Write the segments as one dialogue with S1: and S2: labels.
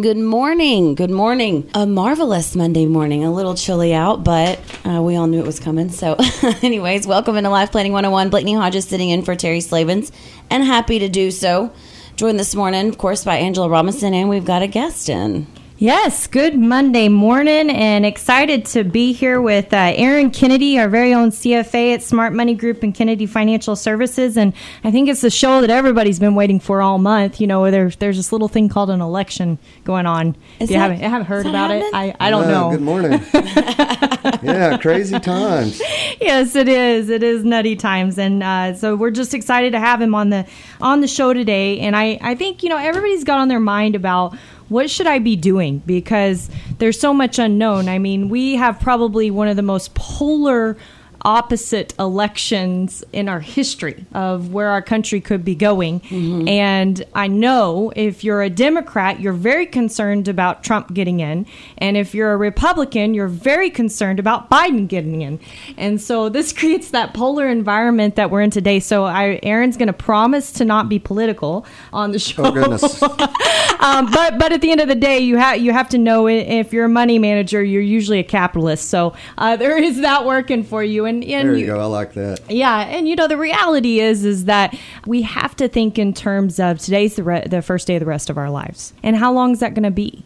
S1: Good morning. Good morning. A marvelous Monday morning. A little chilly out, but uh, we all knew it was coming. So, anyways, welcome into Life Planning 101. Blakeney Hodges sitting in for Terry Slavens and happy to do so. Joined this morning, of course, by Angela Robinson, and we've got a guest in.
S2: Yes, good Monday morning and excited to be here with uh, Aaron Kennedy, our very own CFA at Smart Money Group and Kennedy Financial Services. And I think it's the show that everybody's been waiting for all month. You know, there's, there's this little thing called an election going on.
S1: Is
S2: you
S1: that-
S2: haven't, haven't heard about
S1: that
S2: it? I, I don't
S3: Yeah,
S2: know.
S3: Good morning. yeah, crazy times.
S2: yes, it is. It is nutty times, and uh, so we're just excited to have him on the on the show today. And I I think you know everybody's got on their mind about what should I be doing because there's so much unknown. I mean, we have probably one of the most polar opposite elections in our history of where our country could be going. And I know if you're a Democrat, you're very concerned about Trump getting in. And if you're a Republican, you're very concerned about Biden getting in. And so this creates that polar environment that we're in today. So I, Aaron's going to promise to not be political on the show.
S3: Oh goodness.
S2: um, but but at the end of the day, you have you have to know if you're a money manager, you're usually a capitalist. So uh, there is that working for you. And, and
S3: There you go. I like that.
S2: yeah, and you know the reality is is that we have to think in terms of today's the re- the first day of the rest of our lives, and how long is that going to be?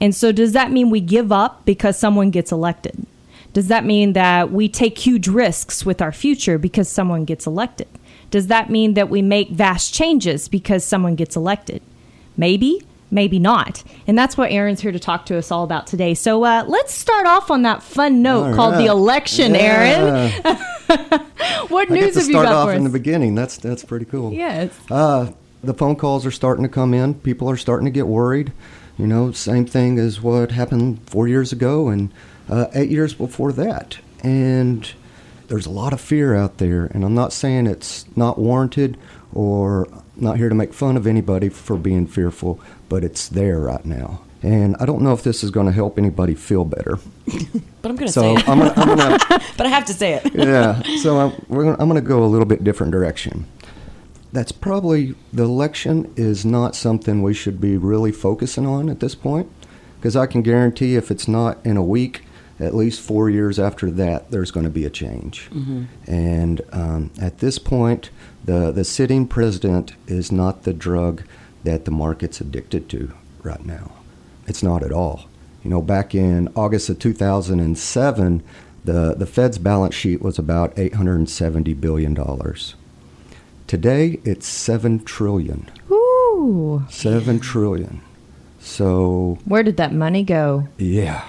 S2: And so, does that mean we give up because someone gets elected? Does that mean that we take huge risks with our future because someone gets elected? Does that mean that we make vast changes because someone gets elected? Maybe, maybe not. And that's what Aaron's here to talk to us all about today. So uh, let's start off on that fun note
S3: All
S2: called the
S3: right.
S2: election, Aaron. What
S3: I
S2: news have you
S3: start
S2: got
S3: off
S2: for
S3: in the beginning. That's that's pretty cool.
S2: yes.
S3: Uh, the phone calls are starting to come in. People are starting to get worried. You know, same thing as what happened four years ago and uh, eight years before that. And there's a lot of fear out there. And I'm not saying it's not warranted or not here to make fun of anybody for being fearful, but it's there right now. And I don't know if this is going to help anybody feel better.
S1: But I'm going to
S3: So
S1: say it.
S3: I'm to. I'm gonna
S1: but I have to say it.
S3: yeah. So I'm, we're gonna, I'm going to go a little bit different direction. That's probably the election is not something we should be really focusing on at this point, because I can guarantee if it's not in a week, at least four years after that, there's going to be a change. And um, at this point, the the sitting president is not the drug that the market's addicted to right now. It's not at all. You know, back in August of 2007, the, the Fed's balance sheet was about $870 billion. Today, it's 7 trillion.
S2: Ooh.
S3: 7 trillion. So,
S2: Where did that money go?
S3: yeah,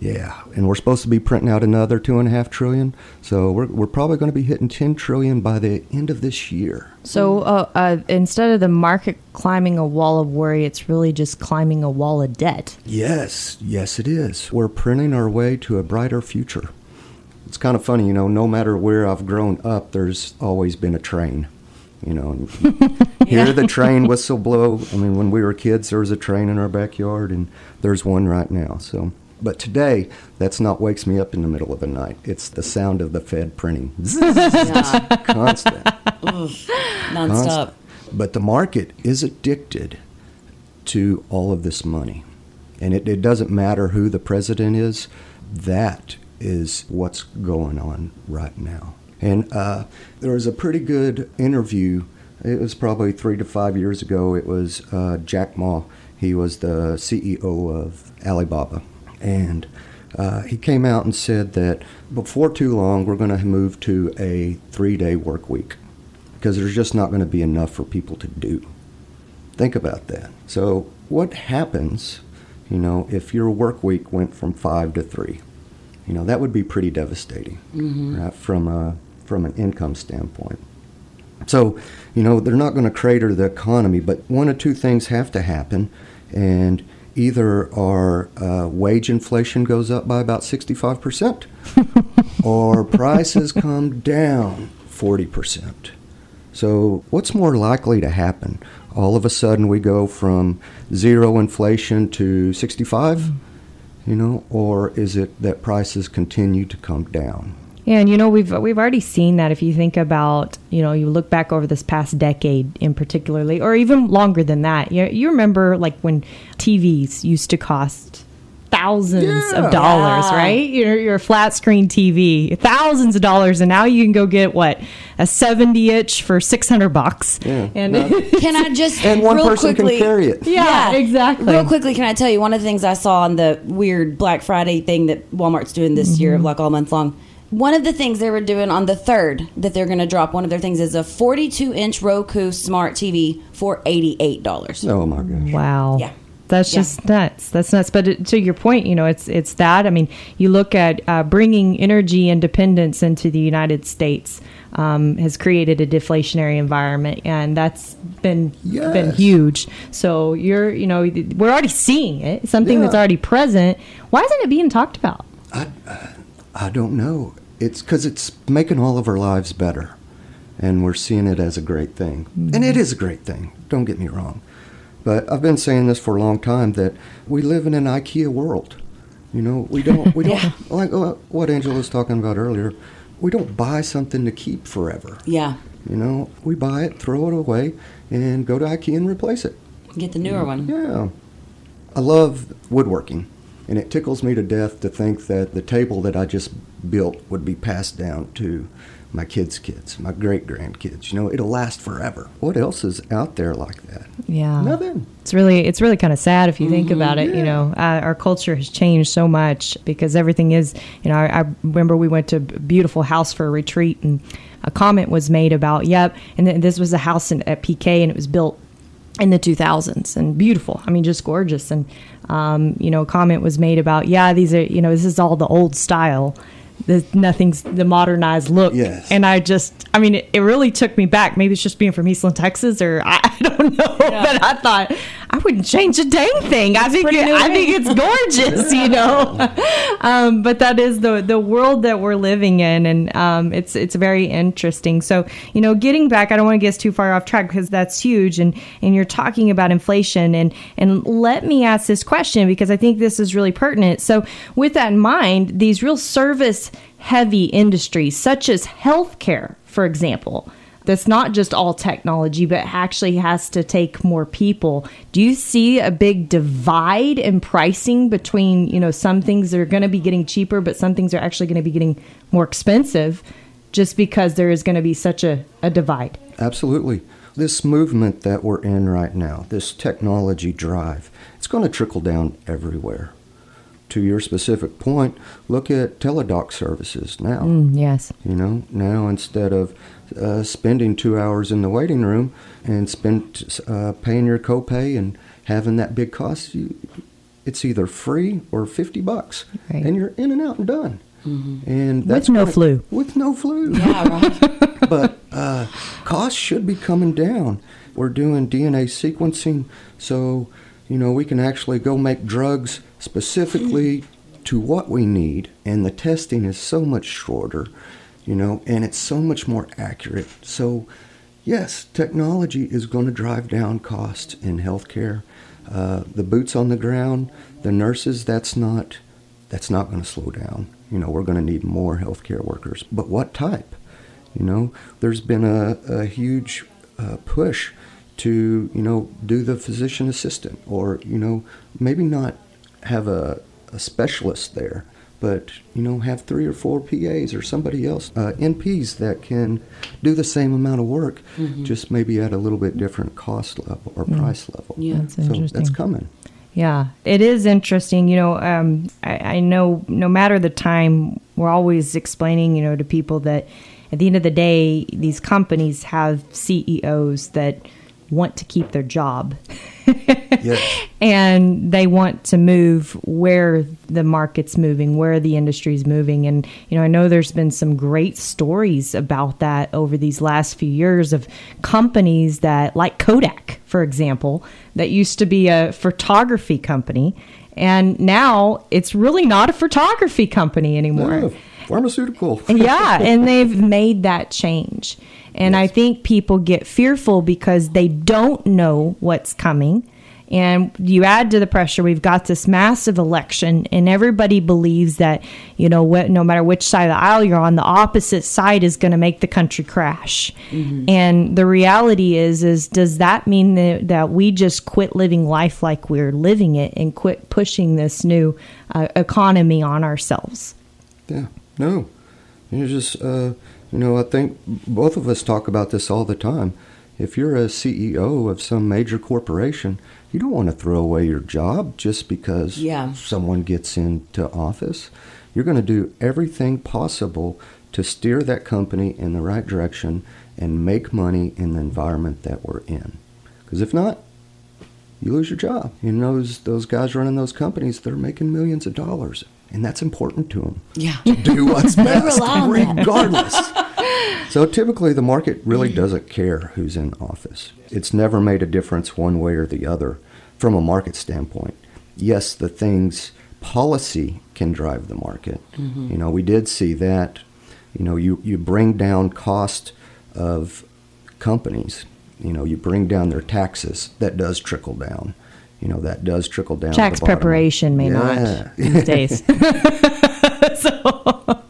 S3: yeah. And we're supposed to be printing out another 2.5 trillion. So, we're, we're probably going to be hitting 10 trillion by the end of this year.
S2: So uh, uh, instead of the market climbing a wall of worry, it's really just climbing a wall of debt.
S3: Yes, yes, it is. We're printing our way to a brighter future. It's kind of funny, you know, no matter where I've grown up, there's always been a train. You know, and hear the train whistle blow. I mean, when we were kids, there was a train in our backyard, and there's one right now. So, but today, that's not wakes me up in the middle of the night. It's the sound of the Fed printing,
S1: Yeah.
S3: constant.
S1: Nonstop.
S3: Constant. But the market is addicted to all of this money. And it, it doesn't matter who the president is, that is what's going on right now. And uh, there was a pretty good interview. It was probably three to five years ago. It was uh, Jack Ma. He was the CEO of Alibaba. And uh, he came out and said that before too long, we're going to move to a three day work week because there's just not going to be enough for people to do. Think about that. So, what happens, you know, if your work week went from five to three? You know, that would be pretty devastating, right, from a from an income standpoint. So, you know, they're not going to crater the economy, but one of two things have to happen, and either our uh, wage inflation goes up by about 65% or prices come down 40%. So, what's more likely to happen? All of a sudden, we go from zero inflation to 65, you know, or is it that prices continue to come down?
S2: Yeah, and you know we've we've already seen that if you think about you know you look back over this past decade in particularly, or even longer than that. You you remember like when TVs used to cost thousands
S3: Yeah.
S2: of dollars,
S1: Yeah.
S2: right? Your your flat screen TV, thousands of dollars, and now you can go get what a seventy inch for six hundred bucks.
S3: Yeah.
S2: and
S3: No.
S1: Can I just
S3: And one
S1: real
S3: person
S1: quickly,
S3: can carry it.
S2: Yeah, exactly.
S1: Real quickly, can I tell you one of the things I saw on the weird Black Friday thing that Walmart's doing this year,
S2: Mm-hmm.
S1: like all month long? One of the things they were doing on the third that they're going to drop, one of their things is a 42 inch Roku smart TV for $88.
S3: Oh my gosh.
S2: Wow.
S1: Yeah.
S2: That's
S1: Yeah.
S2: just nuts. That's nuts. But it, to your point, you know, it's it's that. I mean, you look at uh, bringing energy independence into the United States um, has created a deflationary environment, and that's been been huge. So you're, you know, we're already seeing it. Something
S3: Yeah.
S2: that's already present. Why isn't it being talked about?
S3: I, I don't know. It's because it's making all of our lives better, and we're seeing it as a great thing. And it is a great thing. Don't get me wrong, but I've been saying this for a long time that we live in an IKEA world. You know, we don't we don't like uh, what Angela was talking about earlier. We don't buy something to keep forever.
S1: Yeah.
S3: You know, we buy it, throw it away, and go to IKEA and replace it.
S1: Get the newer one.
S3: Yeah. I love woodworking, and it tickles me to death to think that the table that I just built would be passed down to my kids' kids, my great grandkids. You know, it'll last forever. What else is out there like that?
S2: Yeah.
S3: Nothing.
S2: It's really it's really kind of sad if you think about it. You know, uh, our culture has changed so much because everything is. You know, I, I remember we went to a beautiful house for a retreat, and a comment was made about, "Yep," and then this was a house in, at PK, and it was built in the 2000s and beautiful. I mean, just gorgeous. And um, you know, a comment was made about, "Yeah, these are you know this is all the old style." The, nothing's the modernized look,
S3: Yes.
S2: and I just, I mean, it, it really took me back. Maybe it's just being from Eastland, Texas, or I, I don't know. But I thought I wouldn't change a dang thing. I think, it, I think it's gorgeous, you know. um, but that is the the world that we're living in, and um, it's it's very interesting. So, you know, getting back, I don't want to get too far off track because that's huge, and and you're talking about inflation, and and let me ask this question because I think this is really pertinent. So, with that in mind, these real service heavy industries such as healthcare, for example that's not just all technology but actually has to take more people do you see a big divide in pricing between you know some things are going to be getting cheaper but some things are actually going to be getting more expensive just because there is going to be such a, a divide
S3: Absolutely. This movement that we're in right now, this technology drive, it's going to trickle down everywhere. To your specific point, look at teledoc services now.
S2: Mm, yes
S3: You know, now instead of uh, spending two hours in the waiting room and spend uh, paying your copay and having that big cost, you, it's either free or fifty bucks,
S2: Right.
S3: and you're in and out and done. And
S2: With
S3: that's
S2: no
S3: gonna-
S2: flu.
S3: With no flu.
S1: Yeah, right.
S3: but uh, costs should be coming down. We're doing DNA sequencing, so you know we can actually go make drugs specifically to what we need, and the testing is so much shorter, you know, and it's so much more accurate. So, yes, technology is going to drive down costs in healthcare. Uh, the boots on the ground, the nurses, that's not that's not going to slow down. You know, we're going to need more healthcare workers, but what type? You know, there's been a, a huge uh, push to, you know, do the physician assistant or, you know, maybe not have a, a specialist there, but, you know, have three or four PAs or somebody else, uh, NPs that can do the same amount of work, just maybe at a little bit different cost level or price level.
S1: Yeah.
S2: That's
S3: so
S2: interesting.
S3: that's coming.
S2: Yeah, it is interesting. You know, um, I, I know no matter the time, we're always explaining, you know, to people that at the end of the day, these companies have CEOs that want to keep their job.
S3: Yes.
S2: and they want to move where the market's moving, where the industry's moving. And, you know, I know there's been some great stories about that over these last few years of companies that, like Kodak, for example, that used to be a photography company. And now it's really not a photography company anymore.
S3: Oh, pharmaceutical.
S2: yeah, and they've made that change. And I think people get fearful because they don't know what's coming. And you add to the pressure, we've got this massive election, and everybody believes that, you know, what, no matter which side of the aisle you're on, the opposite side is going to make the country crash. And the reality is, is does that mean that, that we just quit living life like we're living it and quit pushing this new uh, economy on ourselves?
S3: Yeah, no. You're just, uh, you know, I think both of us talk about this all the time. If you're a CEO of some major corporation, you don't want to throw away your job just because
S1: Yeah.
S3: someone gets into office. You're going to do everything possible to steer that company in the right direction and make money in the environment that we're in. Because if not, you lose your job. You know, those, those guys running those companies, they're making millions of dollars. And that's important to them
S1: Yeah.
S3: To do what's best
S1: rely on that.
S3: regardless. so typically the market really doesn't care who's in office. It's never made a difference one way or the other from a market standpoint. Yes, the things policy can drive the market. Mm-hmm. You know, we did see that. You know, you, you bring down cost of companies. You know, you bring down their taxes. That does trickle down. You know, that does trickle down.
S2: Tax preparation may
S3: Yeah.
S2: not these days.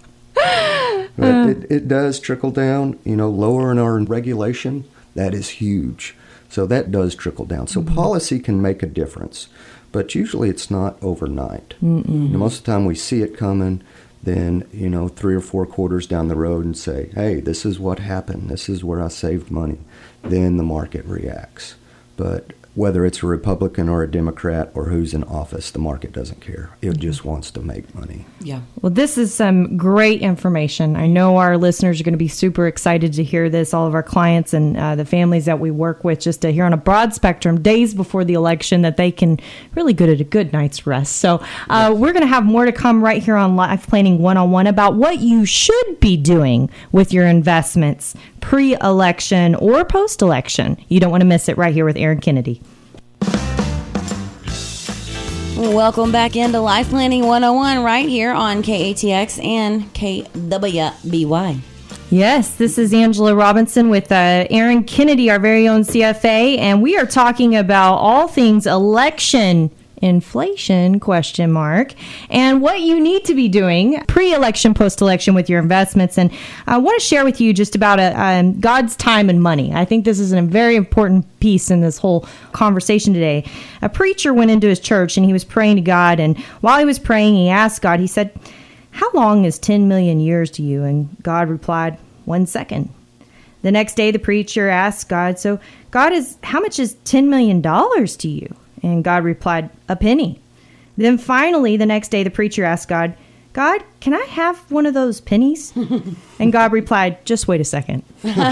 S3: But it, it does trickle down, you know, lowering our regulation, that is huge. So that does trickle down. So mm-hmm. policy can make a difference, but usually it's not overnight. You know, most of the time we see it coming, then, you know, three or four quarters down the road and say, hey, this is what happened. This is where I saved money. Then the market reacts. But whether it's a Republican or a Democrat or who's in office, the market doesn't care. It just wants to make money.
S1: Yeah.
S2: Well, this is some great information. I know our listeners are going to be super excited to hear this. All of our clients and uh, the families that we work with, just to hear on a broad spectrum, days before the election, that they can really get a good night's rest. So, uh, we're going to have more to come right here on Life Planning 101 about what you should be doing with your investments pre election or post election. You don't want to miss it right here with Aaron Kennedy.
S1: Welcome back into Life Planning 101 right here on KATX and KWBY.
S2: Yes, this is Angela Robinson with uh, Aaron Kennedy, our very own CFA, and we are talking about all things election inflation question mark and what you need to be doing pre-election post-election with your investments and i want to share with you just about a, um, god's time and money i think this is a very important piece in this whole conversation today a preacher went into his church and he was praying to god and while he was praying he asked god he said how long is 10 million years to you? And God replied, One second. The next day, the preacher asked God, So, God, is how much is $10 million to you? And God replied, A penny. Then finally, the next day, the preacher asked God, God, can I have one of those pennies? and God replied, Just wait a second.
S3: Give me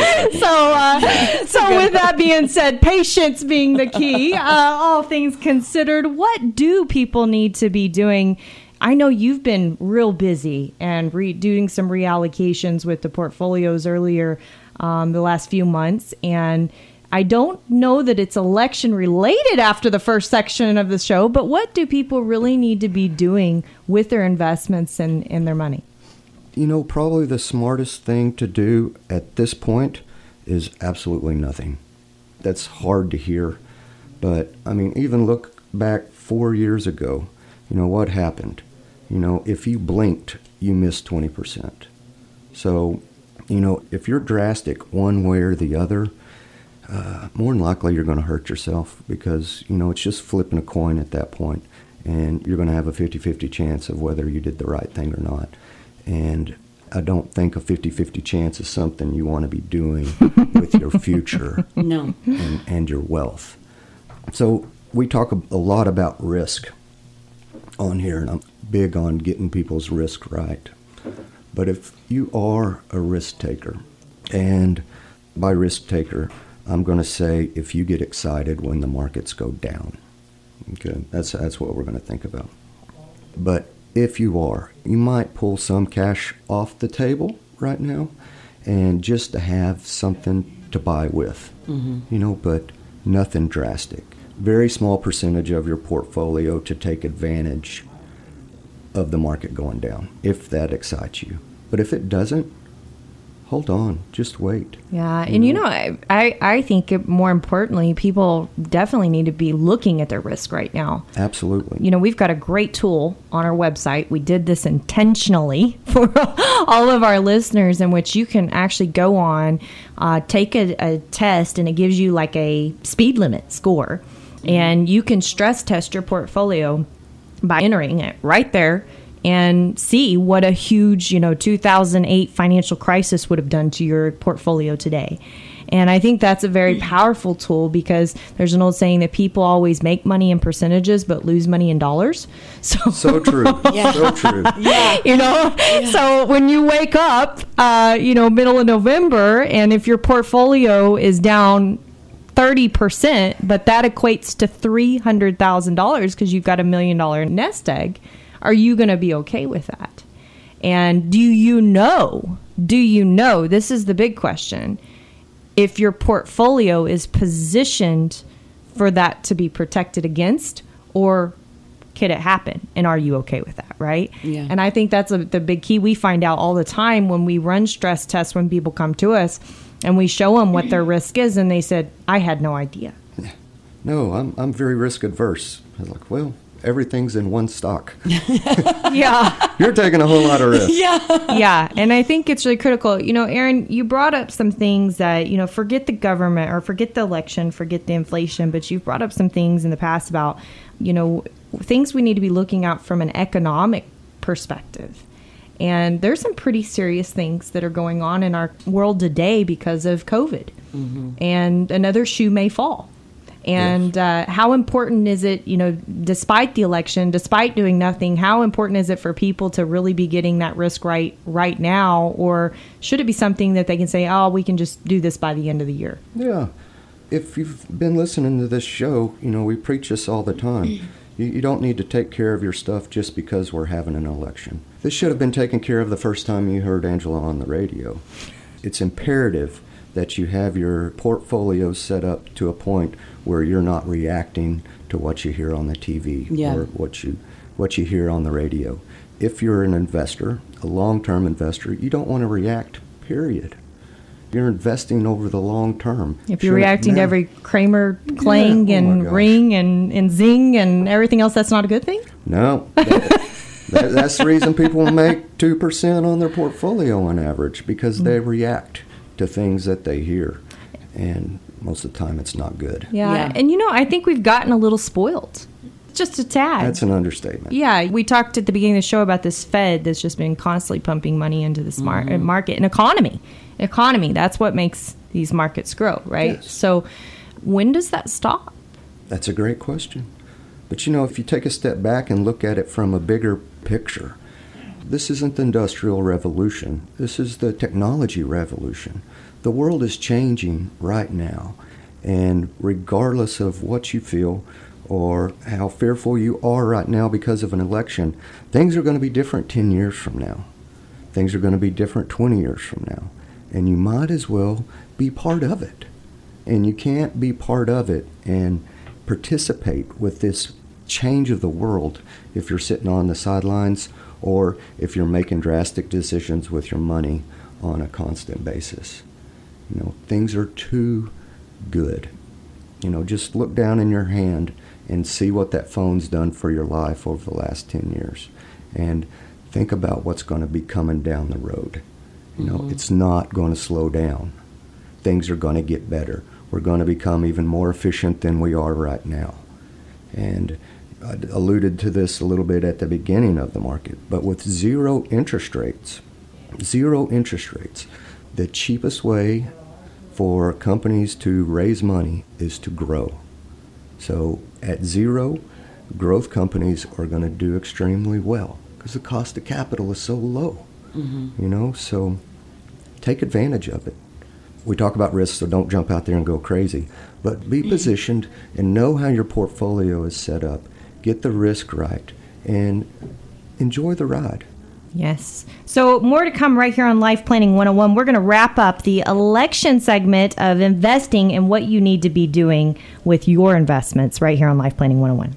S3: a second.
S2: So, uh, so with that being said, patience being the key, uh, all things considered, what do people need to be doing? I know you've been real busy and re- doing some reallocations with the portfolios earlier um, the last few months, and I don't know that it's election related after the first section of the show, but what do people really need to be doing with their investments and, and their money?
S3: You know, probably the smartest thing to do at this point is absolutely nothing. That's hard to hear. But, I mean, even look back four years ago, you know, what happened? You know, if you blinked, you missed 20%. So, you know, if you're drastic one way or the other, uh, more than likely you're going to hurt yourself because, you know, it's just flipping a coin at that point, And you're going to have a 50 50 chance of whether you did the right thing or not. And I don't think a 50 50 chance is something you want to be doing with your future
S1: No.
S3: and, and your wealth. So we talk a, a lot about risk on here, and I'm big on getting people's risk right. But if you are a risk taker and by risk taker, I'm going to say if you get excited when the markets go down. Okay, that's that's what we're going to think about. But if you are, you might pull some cash off the table right now, and just to have something to buy with, mm-hmm. you know, but nothing drastic. Very small percentage of your portfolio to take advantage of the market going down, if that excites you. But if it doesn't, hold on, just wait.
S2: Yeah, and you know, I, I, I think it, more importantly, people definitely need to be looking at their risk right now.
S3: Absolutely.
S2: You know, we've got a great tool on our website. We did this intentionally for all of our listeners, in which you can actually go on, uh, take a, a test, and it gives you like a speed limit score, and you can stress test your portfolio by entering it right there and see what a huge, you know, 2008 financial crisis would have done to your portfolio today. And I think that's a very powerful tool because there's an old saying that people always make money in percentages but lose money in dollars.
S3: So, so true. yeah. So true.
S2: Yeah. You know, yeah. so when you wake up, uh, you know, middle of November, and if your portfolio is down 30%, but that equates to $300,000 because you've got a million dollar nest egg are you going to be okay with that? And do you know, do you know, this is the big question, if your portfolio is positioned for that to be protected against or could it happen? And are you okay with that right?
S1: Yeah.
S2: and i think that's a, the big key we find out all the time when we run stress tests when people come to us and we show them what their risk is and they said i had no idea.
S3: No i'm, I'm very risk adverse i was like well everything's in one stock.
S2: yeah.
S3: You're taking a whole lot of risk.
S2: Yeah. Yeah. And I think it's really critical. You know, Aaron, you brought up some things that, you know, forget the government or forget the election, forget the inflation, but you've brought up some things in the past about, you know, things we need to be looking at from an economic perspective. And there's some pretty serious things that are going on in our world today because of COVID. Mm-hmm. And another shoe may fall and yes. uh, how important is it, you know, despite the election, despite doing nothing, how important is it for people to really be getting that risk right right now? Or should it be something that they can say, oh, we can just do this by the end of the year?
S3: Yeah. If you've been listening to this show, you know, we preach this all the time. You, you don't need to take care of your stuff just because we're having an election. This should have been taken care of the first time you heard Angela on the radio. It's imperative that you have your portfolio set up to a point where you're not reacting to what you hear on the TV
S1: yeah.
S3: or what you what you hear on the radio. If you're an investor, a long-term investor, you don't want to react. Period. You're investing over the long term.
S2: If you're reacting to every Cramer clang yeah. oh and ring and, and zing and everything else, that's not a good thing?
S3: No. That, that, that's the reason people make 2% on their portfolio on average because they mm. react to things that they hear. And most of the time, it's not good.
S2: Yeah. yeah. And you know, I think we've gotten a little spoiled. Just a tad.
S3: That's an understatement.
S2: Yeah, we talked at the beginning of the show about this Fed that's just been constantly pumping money into the smart mm-hmm. market and economy. Economy, that's what makes these markets grow, right? Yes. So, when does that stop?
S3: That's a great question. But you know, if you take a step back and look at it from a bigger picture, this isn't the Industrial Revolution, this is the technology revolution. The world is changing right now, and regardless of what you feel or how fearful you are right now because of an election, things are going to be different 10 years from now. Things are going to be different 20 years from now. And you might as well be part of it. And you can't be part of it and participate with this change of the world if you're sitting on the sidelines or if you're making drastic decisions with your money on a constant basis. You know, things are too good. You know, just look down in your hand and see what that phone's done for your life over the last 10 years. And think about what's going to be coming down the road. You know, mm-hmm. it's not going to slow down. Things are going to get better. We're going to become even more efficient than we are right now. And I alluded to this a little bit at the beginning of the market, but with zero interest rates, zero interest rates, the cheapest way for companies to raise money is to grow. So at zero, growth companies are going to do extremely well because the cost of capital is so low. Mm-hmm. You know, so take advantage of it. we talk about risk, so don't jump out there and go crazy. But be positioned and know how your portfolio is set up. Get the risk right and enjoy the ride.
S2: Yes. So, more to come right here on Life Planning 101. We're going to wrap up the election segment of investing and what you need to be doing with your investments right here on Life Planning 101.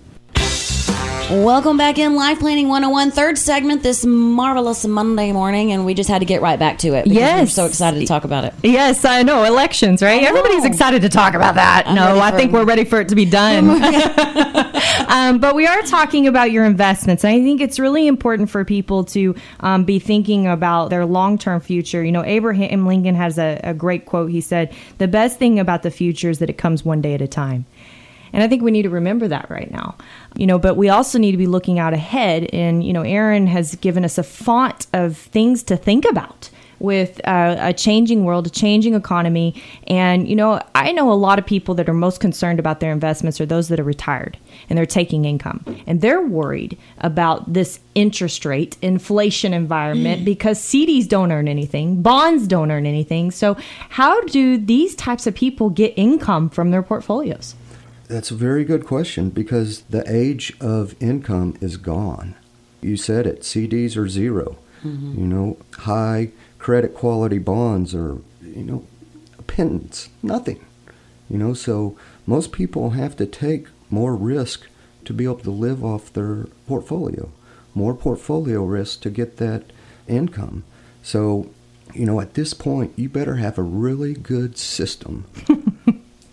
S1: Welcome back in Life Planning 101, third segment this marvelous Monday morning, and we just had to get right back to it.
S2: Yes.
S1: We're so excited to talk about it.
S2: Yes, I know. Elections, right? Everybody's excited to talk about that.
S1: I'm
S2: no, I think
S1: it.
S2: we're ready for it to be done. um, but we are talking about your investments. And I think it's really important for people to um, be thinking about their long term future. You know, Abraham Lincoln has a, a great quote. He said, The best thing about the future is that it comes one day at a time. And I think we need to remember that right now. You know, but we also need to be looking out ahead. And, you know, Aaron has given us a font of things to think about with uh, a changing world, a changing economy. And, you know, I know a lot of people that are most concerned about their investments are those that are retired and they're taking income. And they're worried about this interest rate, inflation environment because CDs don't earn anything, bonds don't earn anything. So, how do these types of people get income from their portfolios?
S3: That's a very good question because the age of income is gone. You said it, CDs are 0 mm-hmm. You know, high credit quality bonds are, you know, pittance, nothing. You know, so most people have to take more risk to be able to live off their portfolio, more portfolio risk to get that income. So, you know, at this point, you better have a really good system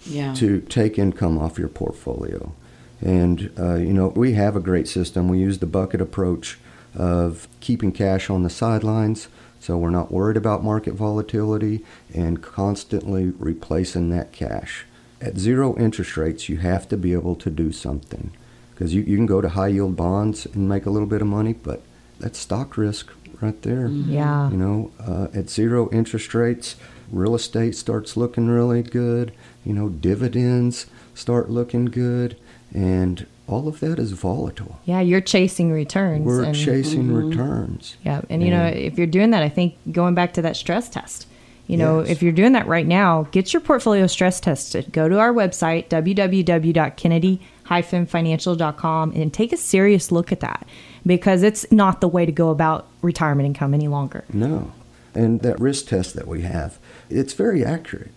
S1: Yeah.
S3: to take income off your portfolio. And, uh, you know, we have a great system. We use the bucket approach of keeping cash on the sidelines so we're not worried about market volatility and constantly replacing that cash. At zero interest rates, you have to be able to do something because you, you can go to high yield bonds and make a little bit of money, but that's stock risk right there.
S2: Yeah.
S3: You know, uh, at zero interest rates, real estate starts looking really good. You know, dividends start looking good, and all of that is volatile.
S2: Yeah, you're chasing returns.
S3: We're
S2: and,
S3: chasing mm-hmm. returns.
S2: Yeah, and you know, if you're doing that, I think going back to that stress test. You know,
S3: Yes.
S2: if you're doing that right now, get your portfolio stress tested. Go to our website www.kennedy-financial.com and take a serious look at that because it's not the way to go about retirement income any longer.
S3: No. And that risk test that we have, it's very accurate.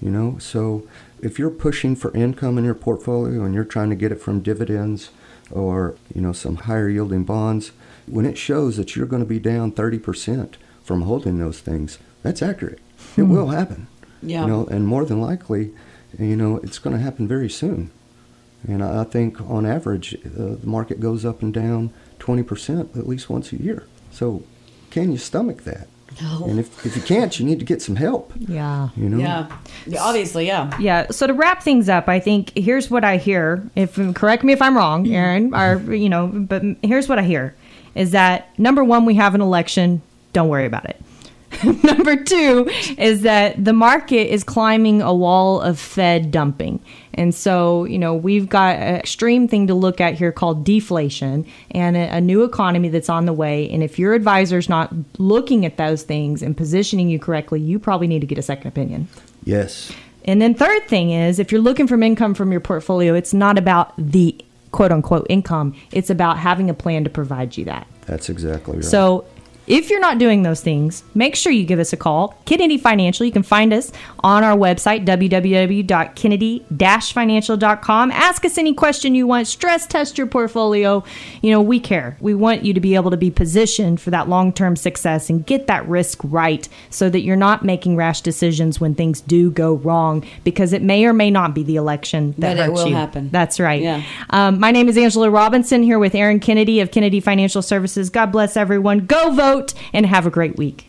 S3: You know, so if you're pushing for income in your portfolio and you're trying to get it from dividends or, you know, some higher yielding bonds, when it shows that you're going to be down 30% from holding those things, that's accurate. It will happen.
S1: Yeah.
S3: You know, and more than likely, you know, it's going to happen very soon. And I I think on average, uh, the market goes up and down 20% at least once a year. So can you stomach that?
S1: No.
S3: And if, if you can't, you need to get some help.
S2: Yeah.
S3: You know?
S1: Yeah. Yeah, Obviously, yeah.
S2: Yeah. So to wrap things up, I think here's what I hear. If correct me if I'm wrong, Aaron, or you know, but here's what I hear is that number one, we have an election. Don't worry about it. number two is that the market is climbing a wall of Fed dumping. And so, you know, we've got an extreme thing to look at here called deflation and a, a new economy that's on the way. And if your advisor's not looking at those things and positioning you correctly, you probably need to get a second opinion.
S3: Yes.
S2: And then third thing is if you're looking for income from your portfolio, it's not about the quote unquote income. It's about having a plan to provide you that.
S3: That's exactly right.
S2: So if you're not doing those things, make sure you give us a call. Kennedy Financial, you can find us on our website, www.kennedy-financial.com. Ask us any question you want. Stress test your portfolio. You know, we care. We want you to be able to be positioned for that long-term success and get that risk right so that you're not making rash decisions when things do go wrong because it may or may not be the election that
S1: But
S2: hurts
S1: will
S2: you.
S1: happen.
S2: That's right.
S1: Yeah.
S2: Um, my name is Angela Robinson here with Aaron Kennedy of Kennedy Financial Services. God bless everyone. Go vote and have a great week.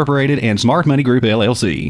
S4: Incorporated and Smart Money Group LLC.